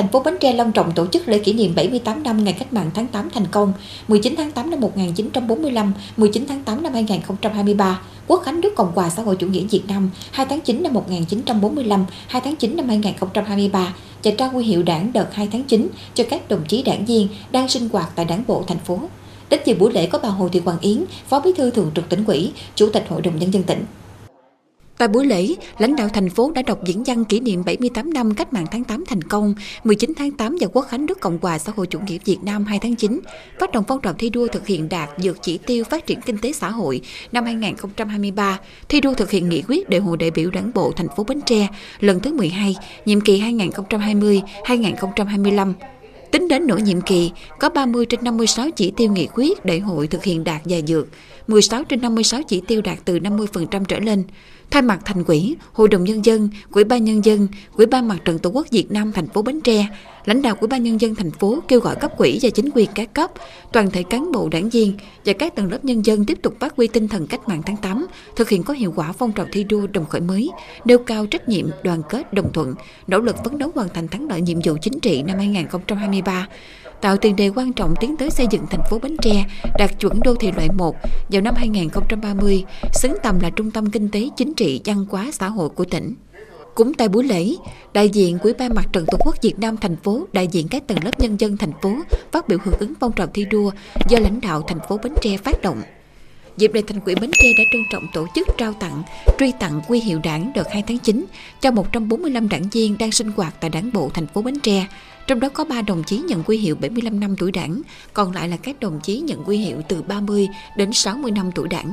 thành phố Bến Tre long trọng tổ chức lễ kỷ niệm 78 năm ngày cách mạng tháng 8 thành công, 19 tháng 8 năm 1945, 19 tháng 8 năm 2023, Quốc khánh nước Cộng hòa xã hội chủ nghĩa Việt Nam 2 tháng 9 năm 1945, 2 tháng 9 năm 2023 và trao huy hiệu đảng đợt 2 tháng 9 cho các đồng chí đảng viên đang sinh hoạt tại đảng bộ thành phố. Đến dự buổi lễ có bà Hồ Thị Hoàng Yến, Phó Bí thư Thường trực tỉnh ủy, Chủ tịch Hội đồng Nhân dân tỉnh. Tại buổi lễ, lãnh đạo thành phố đã đọc diễn văn kỷ niệm 78 năm cách mạng tháng 8 thành công, 19 tháng 8 và Quốc khánh nước Cộng hòa xã hội chủ nghĩa Việt Nam 2 tháng 9, phát động phong trào thi đua thực hiện đạt dược chỉ tiêu phát triển kinh tế xã hội năm 2023, thi đua thực hiện nghị quyết đại hội đại biểu đảng bộ thành phố Bến Tre lần thứ 12, nhiệm kỳ 2020-2025 Tính đến nửa nhiệm kỳ, có 30 trên 56 chỉ tiêu nghị quyết đại hội thực hiện đạt và dược, 16 trên 56 chỉ tiêu đạt từ 50% trở lên. Thay mặt thành ủy, Hội đồng Nhân dân, Ủy ban Nhân dân, Ủy ban Mặt trận Tổ quốc Việt Nam thành phố Bến Tre, lãnh đạo của ban Nhân dân thành phố kêu gọi cấp quỹ và chính quyền các cấp, toàn thể cán bộ đảng viên và các tầng lớp nhân dân tiếp tục phát huy tinh thần cách mạng tháng 8, thực hiện có hiệu quả phong trào thi đua đồng khởi mới, nêu cao trách nhiệm, đoàn kết, đồng thuận, nỗ lực phấn đấu hoàn thành thắng lợi nhiệm vụ chính trị năm 2023, tạo tiền đề quan trọng tiến tới xây dựng thành phố Bến Tre đạt chuẩn đô thị loại 1 vào năm 2030, xứng tầm là trung tâm kinh tế chính trị văn hóa xã hội của tỉnh. Cũng tại buổi lễ, đại diện Ủy ban Mặt trận Tổ quốc Việt Nam thành phố, đại diện các tầng lớp nhân dân thành phố phát biểu hưởng ứng phong trào thi đua do lãnh đạo thành phố Bến Tre phát động. Dịp này thành ủy Bến Tre đã trân trọng tổ chức trao tặng, truy tặng quy hiệu đảng đợt 2 tháng 9 cho 145 đảng viên đang sinh hoạt tại đảng bộ thành phố Bến Tre, trong đó có 3 đồng chí nhận quy hiệu 75 năm tuổi đảng, còn lại là các đồng chí nhận quy hiệu từ 30 đến 60 năm tuổi đảng.